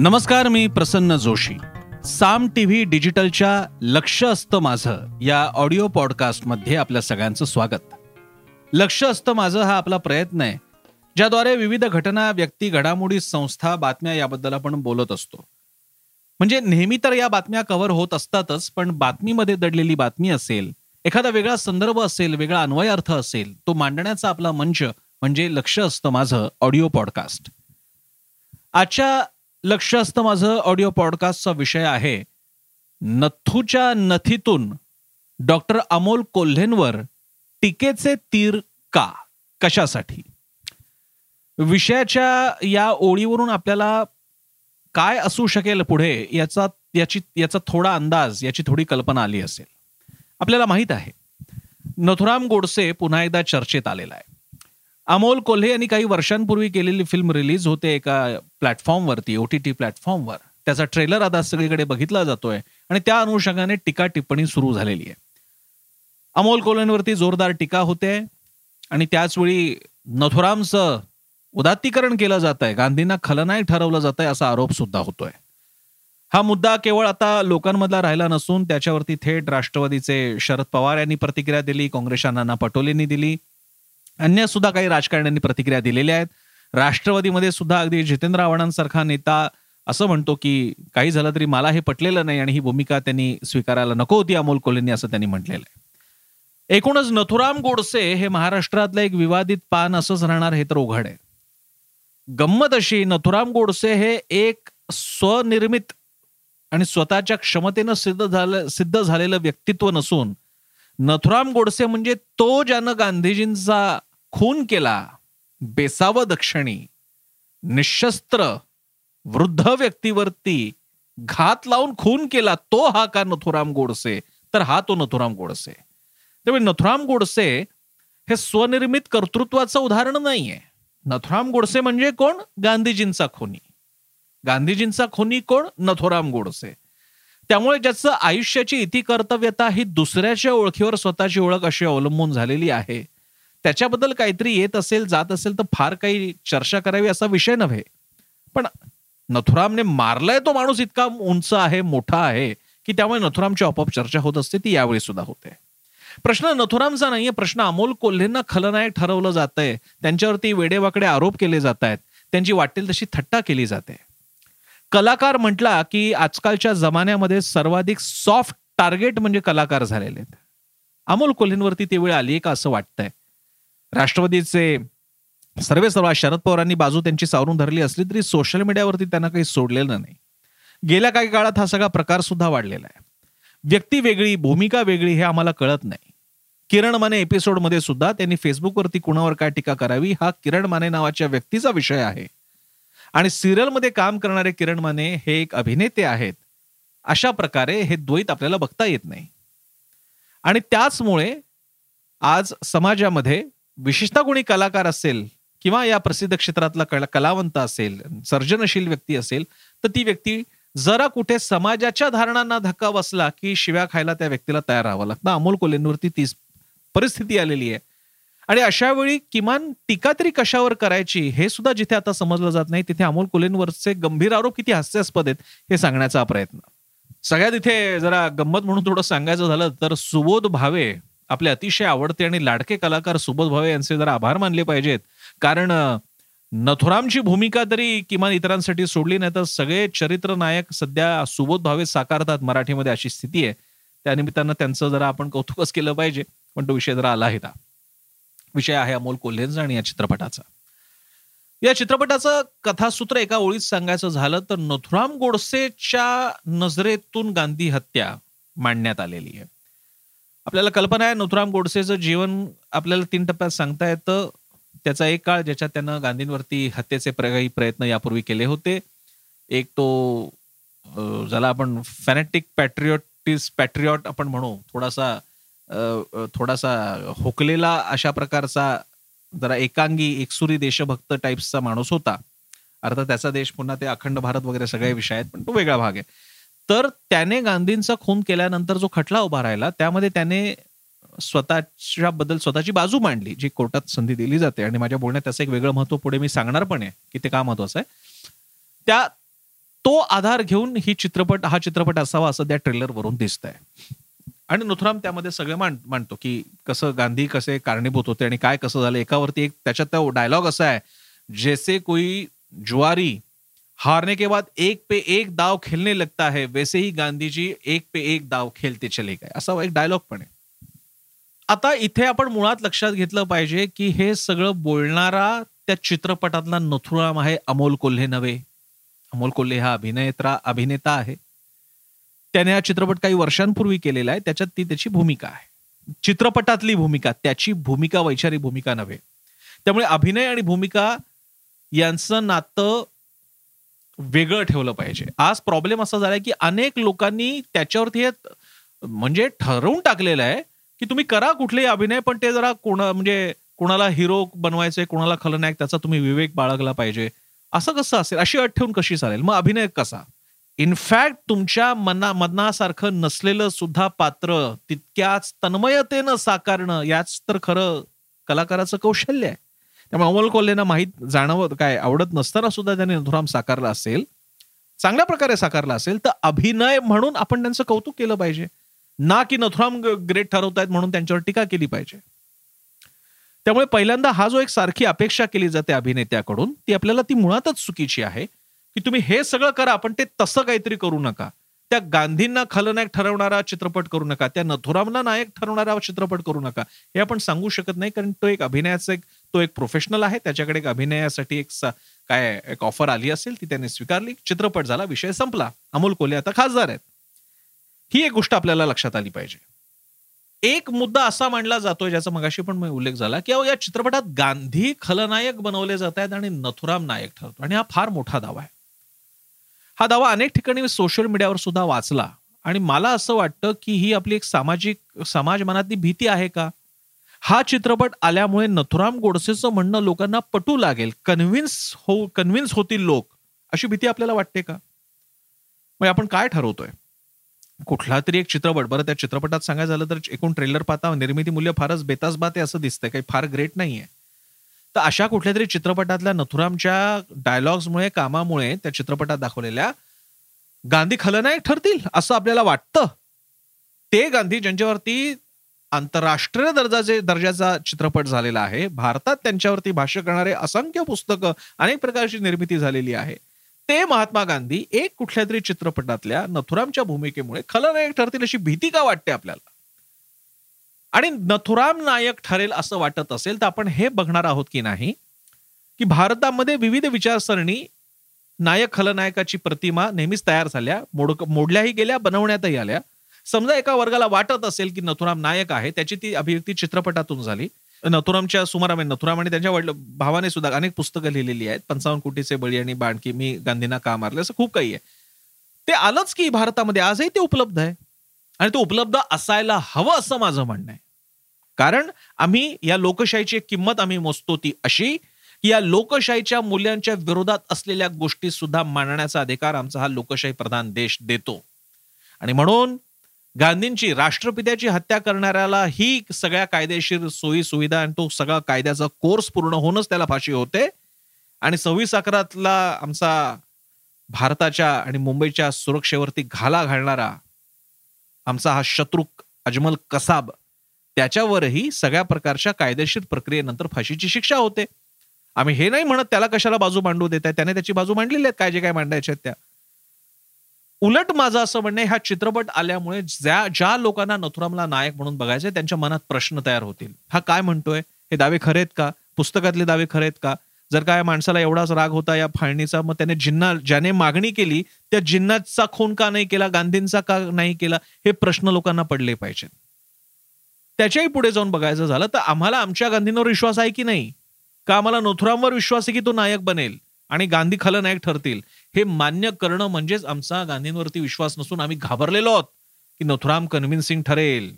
नमस्कार मी प्रसन्न जोशी. साम टीव्ही डिजिटलच्या लक्ष असतं माझं या ऑडिओ पॉडकास्टमध्ये आपल्या सगळ्यांचं स्वागत. लक्ष असतं माझं हा आपला प्रयत्न आहे ज्याद्वारे विविध घटना व्यक्ती घडामोडी संस्था बातम्या याबद्दल आपण बोलत असतो. म्हणजे नेहमी तर या बातम्या कव्हर होत असतातच पण बातमीमध्ये दडलेली बातमी असेल एखादा वेगळा संदर्भ असेल वेगळा अन्वय अर्थ असेल तो मांडण्याचा आपला मंच म्हणजे लक्ष असतं माझं ऑडिओ पॉडकास्ट. आजच्या लक्ष असतं माझं ऑडिओ पॉडकास्टचा विषय आहे. नथूच्या नथीतून डॉक्टर अमोल कोल्हेंवर टीकेचे तीर का? कशासाठी? विषयाच्या या ओळीवरून आपल्याला काय असू शकेल पुढे याचा याची याचा थोडा अंदाज याची थोडी कल्पना आली असेल. आपल्याला माहीत आहे. नथुराम गोडसे पुन्हा एकदा चर्चेत आलेला आहे. अमोल कोल्हे यांनी काही वर्षांपूर्वी केलेली फिल्म रिलीज होते एका प्लॅटफॉर्मवरती ओ टी टी प्लॅटफॉर्मवर त्याचा ट्रेलर आता सगळीकडे बघितला जातोय आणि त्या अनुषंगाने टीका टिप्पणी सुरू झालेली आहे. अमोल कोल्हेंवरती जोरदार टीका होते आणि त्याचवेळी नथुरामचं उदात्तीकरण केलं जात आहे गांधींना खलनायक ठरवलं जात आहे असा आरोप सुद्धा होतोय. हा मुद्दा केवळ आता लोकांमधला राहिला नसून त्याच्यावरती थेट राष्ट्रवादीचे शरद पवार यांनी प्रतिक्रिया दिली काँग्रेसच्या नाना पटोलेंनी दिली अन्य सुद्धा काही राजकारण्यांनी प्रतिक्रिया दिलेल्या आहेत. राष्ट्रवादीमध्ये सुद्धा अगदी जितेंद्र आव्हाडांसारखा नेता असं म्हणतो की काही झालं तरी मला हे पटलेलं नाही आणि ही भूमिका त्यांनी स्वीकारायला नको होती अमोल कोलेंनी असं त्यांनी म्हटलेलं आहे. एकूणच नथुराम गोडसे हे महाराष्ट्रातलं एक विवादित पान असंच राहणार हे तर उघड आहे. गंमत अशी नथुराम गोडसे हे एक स्वनिर्मित आणि स्वतःच्या क्षमतेनं सिद्ध झालं सिद्ध झालेलं व्यक्तित्व नसून नथुराम गोडसे म्हणजे तो ज्यानं गांधीजींचा खून केला बेसाव दक्षिणी निशस्त्र वृद्ध व्यक्तीवरती घात लावून खून केला तो हा का नथुराम गोडसे? तर हा तो नथुराम गोडसे. त्यामुळे नथुराम गोडसे हे स्वनिर्मित कर्तृत्वाचं उदाहरण नाहीये. नथुराम गोडसे म्हणजे कोण? गांधीजींचा खुनी. गांधीजींचा खुनी कोण? नथुराम गोडसे. त्यामुळे ज्याचं आयुष्याची इति कर्तव्यता ही दुसऱ्याच्या ओळखीवर स्वतःची ओळख अशी अवलंबून झालेली आहे. त्याच्याबद्दल काहीतरी येत असेल जात असेल तर फार काही चर्चा करावी असा विषय नव्हे. पण नथुरामने मारलाय तो माणूस इतका उंच आहे मोठा आहे की त्यामुळे नथुरामची आपोआप चर्चा होत असते ती यावेळी सुद्धा होते. प्रश्न नथुरामचा नाहीये प्रश्न अमोल कोल्हेंना खलनायक ठरवलं जात आहे त्यांच्यावरती वेडेवाकडे आरोप केले जात आहेत त्यांची वाटेल तशी थट्टा केली जाते. कलाकार म्हटला की आजकालच्या जमान्यामध्ये सर्वाधिक सॉफ्ट टार्गेट म्हणजे कलाकार झालेले आहेत. अमोल कोल्हेंवरती ती वेळ आली का असं वाटतंय? राष्ट्रवादीचे सर्वे सर्व शरद पवारांनी बाजू त्यांची सावरून धरली असली तरी सोशल मीडियावरती त्यांना काही सोडलेलं नाही. गेल्या काही काळात हा सगळा प्रकार सुद्धा वाढलेला आहे. व्यक्ती वेगळी भूमिका वेगळी हे आम्हाला कळत नाही. किरण माने एपिसोडमध्ये सुद्धा त्यांनी फेसबुकवरती कुणावर काय टीका करावी हा किरण माने नावाच्या व्यक्तीचा विषय आहे. आणि सिरियलमध्ये काम करणारे किरण माने हे एक अभिनेते आहेत. अशा प्रकारे हे द्वैत आपल्याला बघता येत नाही. आणि त्याचमुळे आज समाजामध्ये विशेषतः कोणी कलाकार असेल किंवा या प्रसिद्ध क्षेत्रातला कलावंत असेल सर्जनशील व्यक्ती असेल तर ती व्यक्ती जरा कुठे समाजाच्या धारणांना धक्का बसला की शिव्या खायला त्या व्यक्तीला तयार राहावं लागतं. अमोल कोलेंवरती तीच परिस्थिती आलेली आहे. आणि अशा वेळी किमान टीका तरी कशावर करायची हे सुद्धा जिथे आता समजलं जात नाही तिथे अमोल कोलेंवरचे गंभीर आरोप किती हास्यास्पद आहेत हे सांगण्याचा प्रयत्न. सगळ्यात इथे जरा गंमत म्हणून थोडं सांगायचं झालं तर सुबोध भावे आपले अतिशय आवडते आणि लाडके कलाकार सुबोध भावे यांचे जरा आभार मानले पाहिजेत. कारण नथुरामची भूमिका तरी किमान इतरांसाठी सोडली नाही तर सगळे चरित्र नायक सध्या सुबोध भावे साकारतात मराठीमध्ये अशी स्थिती आहे. त्यानिमित्तानं त्यांचं जरा आपण कौतुकच केलं पाहिजे. पण तो विषय जरा आला आहे विषय आहे अमोल कोल्हेंचा आणि या चित्रपटाचा. या चित्रपटाचं कथासूत्र एका ओळीत सांगायचं झालं तर नथुराम गोडसेच्या नजरेतून गांधी हत्या मांडण्यात आलेली आहे. आपल्याला कल्पना आहे नथुराम गोडसेचं जीवन आपल्याला तीन टप्प्यात सांगता येतं. त्याचा एक काळ ज्याच्यात त्यानं गांधींवरती हत्येचे काही प्रयत्न यापूर्वी केले होते. एक तो ज्याला आपण फॅनेटिक पॅट्रिओटिस पॅट्रिऑट आपण म्हणू थोडासा थोडासा होकलेला अशा प्रकारचा जरा एकांगी एकसुरी देशभक्त टाईप्सचा माणूस होता. अर्थात त्याचा देश पुन्हा ते अखंड भारत वगैरे सगळे विषय आहेत पण तो वेगळा भाग आहे. तर त्याने गांधींचा खून केल्यानंतर जो खटला उभा राहिला त्यामध्ये त्याने स्वतःच्या बद्दल स्वतःची बाजू मांडली जी कोर्टात संधी दिली जाते. आणि माझ्या बोलण्यात त्याचं एक वेगळं महत्त्व पुढे मी सांगणार पण आहे की ते का महत्वाचं आहे. त्या तो आधार घेऊन ही चित्रपट हा चित्रपट असावा असं त्या ट्रेलरवरून दिसत आहे आणि नुथराम त्यामध्ये सगळे मांड मांडतो की कसं गांधी कसे कारणीभूत होते आणि काय कसं झालं एकावरती एक त्याच्यात डायलॉग असा आहे जैसे कोई ज्वारी हारने के बाद एक पे एक दाव खेलने लगता है वैसे ही गांधी जी एक पे एक दाव खेलते चले गए। असा एक डायलॉग पण आहे. आता इथे आपण मुळात लक्षात घेतलं पाहिजे की हे सगळं बोलणारा त्या चित्रपटातला नथुराम आहे अमोल कोल्हे नव्हे. अमोल कोल्हे हा अभिनेत्रा अभिनेता आहे. त्याने हा चित्रपट काही वर्षांपूर्वी केलेला आहे त्याच्यात ती त्याची भूमिका आहे. चित्रपटातली भूमिका त्याची भूमिका वैचारिक भूमिका नव्हे. त्यामुळे अभिनय आणि भूमिका यांचं नातं वेगळं ठेवलं पाहिजे. आज प्रॉब्लेम असा झालाय की अनेक लोकांनी त्याच्यावरती हे म्हणजे ठरवून टाकलेलं आहे की तुम्ही करा कुठलेही अभिनय पण ते जरा कोणा म्हणजे कोणाला हिरो बनवायचे कोणाला खलनायक त्याचा तुम्ही विवेक बाळगला पाहिजे. असं कसं असेल? अशी अट ठेवून कशी चालेल? मग अभिनय कसा? इनफॅक्ट तुमच्या मना मनासारखं नसलेलं सुद्धा पात्र तितक्याच तन्मयतेनं साकारणं याच तर खरं कलाकाराचं कौशल्य आहे. त्यामुळे अमोल कोल्हेना माहीत जाणवत काय आवडत नसताना सुद्धा त्यांनी नथुराम साकारला असेल चांगल्या प्रकारे साकारला असेल तर अभिनय म्हणून आपण त्यांचं कौतुक केलं पाहिजे. ना की नथुराम ग्रेट ठरवतायत म्हणून त्यांच्यावर टीका केली पाहिजे. त्यामुळे पहिल्यांदा हा जो एक सारखी अपेक्षा केली जाते अभिनेत्याकडून ती आपल्याला ती मुळातच चुकीची आहे की तुम्ही हे सगळं करा पण ते तसं काहीतरी करू नका. त्या गांधींना खलनायक ठरवणारा चित्रपट करू नका त्या नथुरामला नायक ठरवणारा चित्रपट करू नका हे आपण सांगू शकत नाही कारण तो एक अभिनयाचा एक तो एक प्रोफेशनल आहे त्याच्याकडे एक अभिनयासाठी एक काय एक ऑफर आली असेल ती त्याने स्वीकारली. चित्रपट झाला विषय संपला. अमोल कोले आता खासदार आहेत. ही एक गोष्ट आपल्याला लक्षात आली पाहिजे. एक मुद्दा असा मांडला जातोय ज्याचा मगाशी पण उल्लेख झाला की या चित्रपटात गांधी खलनायक बनवले जात आहेत आणि नथुराम नायक ठरतो आणि हा फार मोठा दावा आहे. हा दावा अनेक ठिकाणी सोशल मीडियावर सुद्धा वाचला. आणि मला असं वाटतं की ही आपली एक सामाजिक समाज मनातली भीती आहे का? हा चित्रपट आल्यामुळे नथुराम गोडसेचं म्हणणं लोकांना पटू लागेल. कन्व्हिन्स हो कन्व्हिन्स होतील लोक. अशी भीती आपल्याला वाटते का? मग आपण काय ठरवतोय? कुठला तरी एक चित्रपट. बरं त्या चित्रपटात सांगायचं झालं तर एकूण ट्रेलर पाहता निर्मिती मूल्य फारच बेतासबात आहे असं दिसतंय. काही फार ग्रेट नाहीये. तर अशा कुठल्या तरी चित्रपटातल्या नथुरामच्या डायलॉग्समुळे कामामुळे त्या चित्रपटात दाखवलेल्या गांधी खलनायक ठरतील असं आपल्याला वाटतं. ते गांधी ज्यांच्यावरती आंतरराष्ट्रीय दर्जाचे दर्जाचा चित्रपट झालेला आहे. भारतात त्यांच्यावरती भाष्य करणारे असंख्य पुस्तकं अनेक प्रकारची निर्मिती झालेली आहे. ते महात्मा गांधी एक कुठल्या तरी चित्रपटातल्या नथुरामच्या भूमिकेमुळे खलनायक ठरतील अशी भीती का वाटते आपल्याला? आणि नथुराम नायक ठरेल असं वाटत असेल तर आपण हे बघणार आहोत की नाही? की भारतामध्ये विविध विचारसरणी नायक खलनायकाची प्रतिमा नेहमीच तयार झाल्या मोड मोडल्याही गेल्या बनवण्यातही आल्या. समजा एका वर्गाला वाटत असेल की नथुराम नायक आहे त्याची ती अभिव्यक्ती चित्रपटातून झाली. नथुरामच्या सुमारामे नथुराम आणि त्यांच्या वडील भावाने सुद्धा अनेक पुस्तकं लिहिलेली आहेत. पंचावन्न कोटीचे बळी आणि बाणकी मी गांधींना का मारले असं खूप काही आहे. ते आलंच की भारतामध्ये आजही ते उपलब्ध आहे. आणि ते उपलब्ध असायला हवं असं माझं म्हणणं आहे. कारण आम्ही या लोकशाहीची एक किंमत आम्ही मोजतो ती अशी की या लोकशाहीच्या मूल्यांच्या विरोधात असलेल्या गोष्टी सुद्धा मांडण्याचा अधिकार आमचा हा लोकशाही प्रधान देश देतो. आणि म्हणून गांधींची राष्ट्रपित्याची हत्या करणाऱ्याला ही सगळ्या कायदेशीर सोयी सुविधा आणि तो सगळा कायद्याचा कोर्स पूर्ण होऊनच त्याला फाशी होते. आणि सव्वीस अकरातला आमचा भारताच्या आणि मुंबईच्या सुरक्षेवरती घाला घालणारा आमचा हा शत्रू अजमल कसाब त्याच्यावरही सगळ्या प्रकारच्या कायदेशीर प्रक्रियेनंतर फाशीची शिक्षा होते. आम्ही हे नाही म्हणत त्याला कशाला बाजू मांडू देत आहे त्याने त्याची बाजू मांडलेली आहेत काय जे काय मांडायचे आहेत त्या. उलट माझं असं म्हणणं हा चित्रपट आल्यामुळे ज्या ज्या लोकांना नथुरामला नायक म्हणून बघायचे त्यांच्या मनात प्रश्न तयार होतील. हा काय म्हणतोय? हे दावे खरेत का? पुस्तकातले दावे खरेत का? जर काय माणसाला एवढाच राग होता या फाळणीचा मग त्याने जिन्ना ज्याने मागणी केली त्या जिन्नाचा खून का नाही केला गांधींचा का नाही केला हे प्रश्न लोकांना पडले पाहिजेत त्याच्याही पुढे जाऊन बघायचं झालं तर आम्हाला आमच्या गांधींवर विश्वास आहे की नाही? का आम्हाला नथुरामवर विश्वास आहे की तो नायक बनेल? आणि गांधी खलनायक ठरतील. हे मान्य करणं म्हणजेच आमचा गांधींवरती विश्वास नसून आम्ही घाबरलेलो आहोत की नथुराम कन्व्हिन्सिंग ठरेल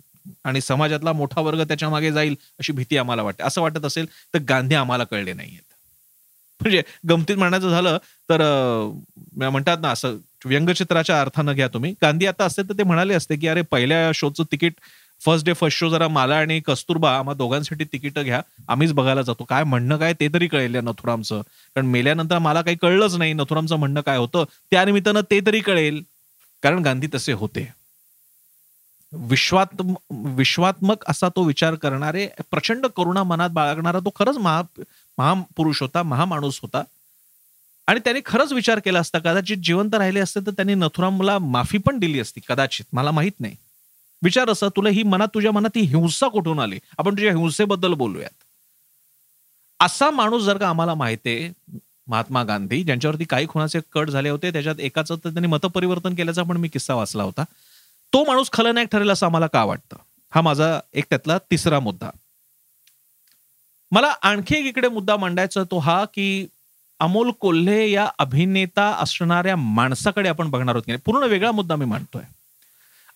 आणि समाजातला मोठा वर्ग त्याच्यामागे जाईल अशी भीती आम्हाला वाटते. असं वाटत असेल तर गांधी आम्हाला कळले नाहीयेत. म्हणजे गमतीत म्हणायचं झालं तर म्हणतात ना असं व्यंगचित्राच्या अर्थानं घ्या तुम्ही. गांधी आता असते तर ते म्हणाले असते की अरे पहिल्या शोचं ticket first day first show जरा मला आणि कस्तुरबा आम्हा दोघांसाठी तिकीट घ्या. आम्हीच बघायला जातो. काय म्हणणं काय ते तरी कळेल या नथुरामचं. कारण मेल्यानंतर मला काही कळलंच नाही नथुरामचं म्हणणं काय होतं. त्यानिमित्तानं ते तरी कळेल. कारण गांधी तसे होते. विश्वात्म विश्वात्मक असा तो विचार करणारे प्रचंड करुणा मनात बाळगणारा तो खरंच महा महापुरुष होता महामाणूस होता. आणि त्याने खरंच विचार केला असता कदाचित जिवंत राहिले असते तर त्यांनी नथुरामला माफी पण दिली असती कदाचित. मला माहीत नाही. विचार असं तुला ही मनात तुझ्या मनात ही हिंसा कुठून आली? आपण तुझ्या हिंसेबद्दल बोलूयात. असा माणूस जर का आम्हाला माहिती आहे महात्मा गांधी ज्यांच्यावरती काही खुनाचे कट झाले होते त्याच्यात एकाच तर त्यांनी मतपरिवर्तन केल्याचा पण मी किस्सा वाचला होता. तो माणूस खलनायक ठरेल असं आम्हाला का वाटतं? हा माझा एक त्यातला तिसरा मुद्दा. मला आणखी एक इकडे मुद्दा मांडायचा तो हा की अमोल कोल्हे या अभिनेता असणाऱ्या माणसाकडे आपण बघणार आहोत पूर्ण वेगळा मुद्दा मी मांडतोय.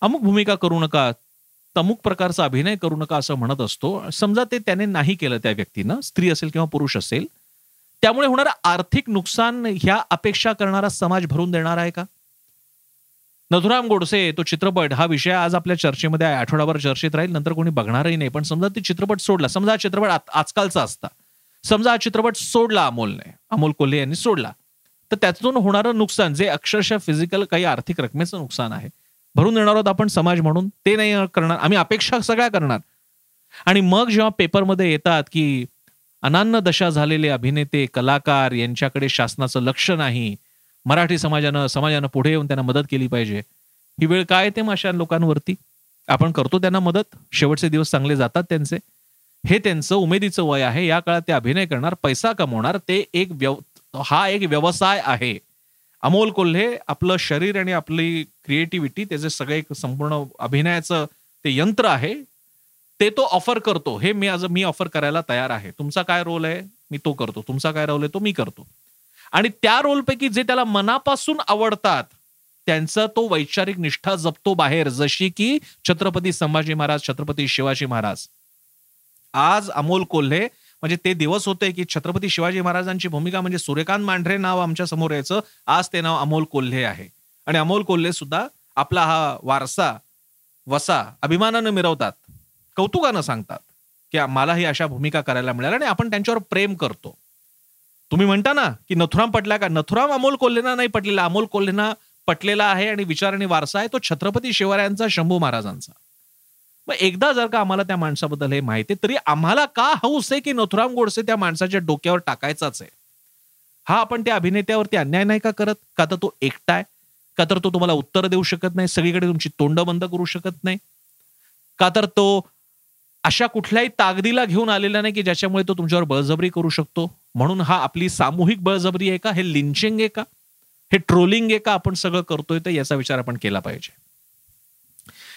अमुक भूमिका करू नका अमुक प्रकारचा अभिनय करू नका असं म्हणत असतो. समजा ते त्याने नाही केलं त्या व्यक्तीनं स्त्री असेल किंवा पुरुष असेल त्यामुळे होणारं आर्थिक नुकसान ह्या अपेक्षा करणारा समाज भरून देणार आहे का? नथुराम गोडसे तो चित्रपट हा विषय आज आपल्या चर्चेमध्ये आहे आठवडाभर चर्चेत राहील नंतर कोणी बघणारही नाही. पण समजा ते चित्रपट सोडला समजा हा चित्रपट आजकालचा असता. समजा हा चित्रपट सोडला अमोलने अमोल कोल्हे यांनी सोडला तर त्यातून होणारं नुकसान जे अक्षरशः फिजिकल काही आर्थिक रकमेचं नुकसान आहे भरून देणार आहोत आपण समाज म्हणून. ते नाही करणार. आम्ही अपेक्षा सगळ्या करणार. आणि मग जेव्हा पेपरमध्ये येतात की अनान्न दशा झालेले अभिनेते कलाकार यांच्याकडे शासनाचं लक्ष नाही मराठी समाजानं समाजानं पुढे येऊन त्यांना मदत केली पाहिजे. ही वेळ काय येते अशा लोकांवरती? आपण करतो त्यांना मदत. शेवटचे दिवस चांगले जातात त्यांचे. हे त्यांचं उमेदीचं वय आहे. या काळात ते अभिनय करणार पैसा कमवणार. ते एक व्यव हा एक व्यवसाय आहे. अमोल कोल्हे आपलं शरीर आणि आपली क्रिएटिव्हिटी त्याचे सगळे एक संपूर्ण अभिनयाचं ते यंत्र आहे ते तो ऑफर करतो. हे मी आज मी ऑफर करायला तयार आहे. तुमचा काय रोल आहे? मी तो करतो. तुमचा काय रोल आहे? तो मी करतो. आणि त्या रोलपैकी जे त्याला मनापासून आवडतात त्यांचा तो वैचारिक निष्ठा जपतो बाहेर. जशी की छत्रपती संभाजी महाराज छत्रपती शिवाजी महाराज. आज अमोल कोल्हे म्हणजे ते दिवस होते की छत्रपती शिवाजी महाराजांची भूमिका म्हणजे सूर्यकांत मांढरे नाव आमच्यासमोर यायचं. आज ते नाव अमोल कोल्हे आहे. आणि अमोल कोल्हे सुद्धा आपला हा वारसा वसा अभिमानानं मिरवतात. कौतुकानं सांगतात की मलाही अशा भूमिका करायला मिळाल्या आणि आपण त्यांच्यावर प्रेम करतो. तुम्ही म्हणता ना की नथुराम पटला का? नथुराम अमोल कोल्हेना नाही पटलेला. अमोल कोल्हेना पटलेला आहे आणि विचार आणि वारसा आहे. तो छत्रपती शिवरायांचा शंभू महाराजांचा. मग एकदा जर का आम्हाला त्या माणसाबद्दल हे माहिती तरी आम्हाला का हौस आहे की नथुराम गोडसे त्या माणसाच्या डोक्यावर टाकायचाच आहे? हा आपण त्या अभिनेत्यावरती अन्याय नाही का करत? का तर तो एकटाय का तर तो तुम्हाला उत्तर देऊ शकत नाही? सगळीकडे तुमची तोंड बंद करू शकत नाही? का तर तो अशा कुठल्याही तागदीला घेऊन आलेला नाही की ज्याच्यामुळे तो तुमच्यावर बळजबरी करू शकतो? म्हणून हा आपली सामूहिक बळजबरी आहे का? हे लिंचिंग आहे का? हे ट्रोलिंग आहे का? आपण सगळं करतोय तर याचा विचार आपण केला पाहिजे.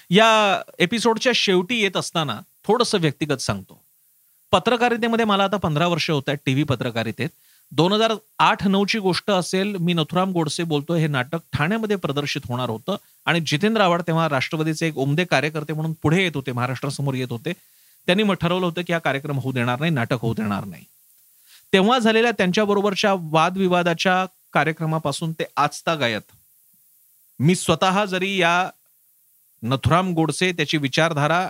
या एपिसोडच्या शेवटी येत असताना थोडस व्यक्तिगत सांगतो. पत्रकारितेमध्ये मला आता पंधरा वर्ष होत आहेत टीव्ही पत्रकारितेत. दोन हजार आठ नऊची गोष्ट असेल मी नथुराम गोडसे बोलतोय हे नाटक ठाण्यामध्ये प्रदर्शित होणार होतं. आणि जितेंद्र आव्हाड तेव्हा राष्ट्रवादीचे एक उमदे कार्यकर्ते म्हणून पुढे येत होते महाराष्ट्रासमोर येत होते. त्यांनी मग ठरवलं होतं की हा कार्यक्रम होऊ देणार नाही नाटक होऊ देणार नाही. तेव्हा झालेल्या त्यांच्याबरोबरच्या वादविवादाच्या कार्यक्रमापासून ते आजता गायत. मी स्वतः जरी या नथुराम गोडसे त्याची विचारधारा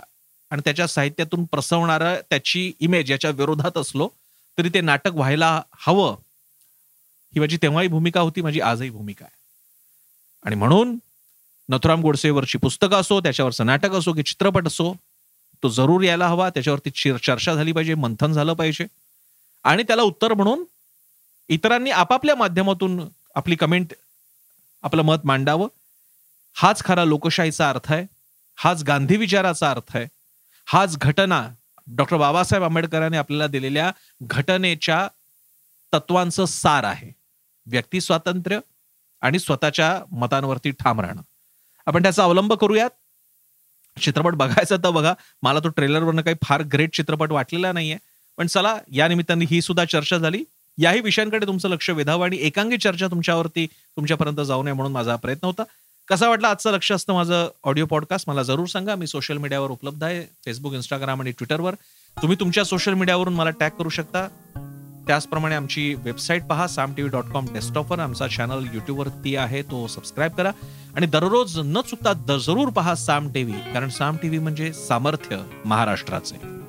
आणि त्याच्या साहित्यातून प्रसवणार त्याची इमेज याच्या विरोधात असलो तरी ते नाटक व्हायला हवं. ही माझी तेव्हाही भूमिका होती माझी आजही भूमिका आहे. आणि म्हणून नथुराम गोडसेवरची पुस्तकं असो त्याच्यावरचं नाटक असो की चित्रपट असो तो जरूर यायला हवा. त्याच्यावरती चर्चा झाली पाहिजे मंथन झालं पाहिजे. आणि त्याला उत्तर म्हणून इतरांनी आपापल्या माध्यमातून आपली कमेंट आपलं मत मांडावं. हाच खरा लोकशाहीचा अर्थ आहे. हाच गांधी विचाराचा अर्थ आहे. हाच घटना डॉक्टर बाबासाहेब आंबेडकरांनी आपल्याला दिलेल्या घटनेच्या तत्वांचं सार आहे. व्यक्ती स्वातंत्र्य आणि स्वतःच्या मतांवरती ठाम राहणं. आपण त्याचा अवलंब करूयात. चित्रपट बघायचा तर बघा मला तो ट्रेलरवरनं काही फार ग्रेट चित्रपट वाटलेला नाहीये. पण चला या निमित्ताने ही सुद्धा चर्चा झाली. याही विषयांकडे तुमचं लक्ष वेधावं आणि एकांगी चर्चा तुमच्यावरती तुमच्यापर्यंत जाऊ नये म्हणून माझा प्रयत्न होता. कसा वाटला आजचं लक्ष असतं माझं ऑडिओ पॉडकास्ट? मला जरूर सांगा. मी सोशल मीडियावर उपलब्ध आहे. फेसबुक इंस्टाग्राम आणि ट्विटरवर तुम्ही तुमच्या सोशल मीडियावरून मला टॅग करू शकता. त्याचप्रमाणे आमची वेबसाईट पहा Saam T V dot com डेस्कटॉपवर आमचा चॅनल युट्यूबवरती आहे. तो सबस्क्राईब करा. आणि दररोज न चुकता जरूर पहा साम टी व्ही कारण साम टी व्ही म्हणजे सामर्थ्य महाराष्ट्राचे.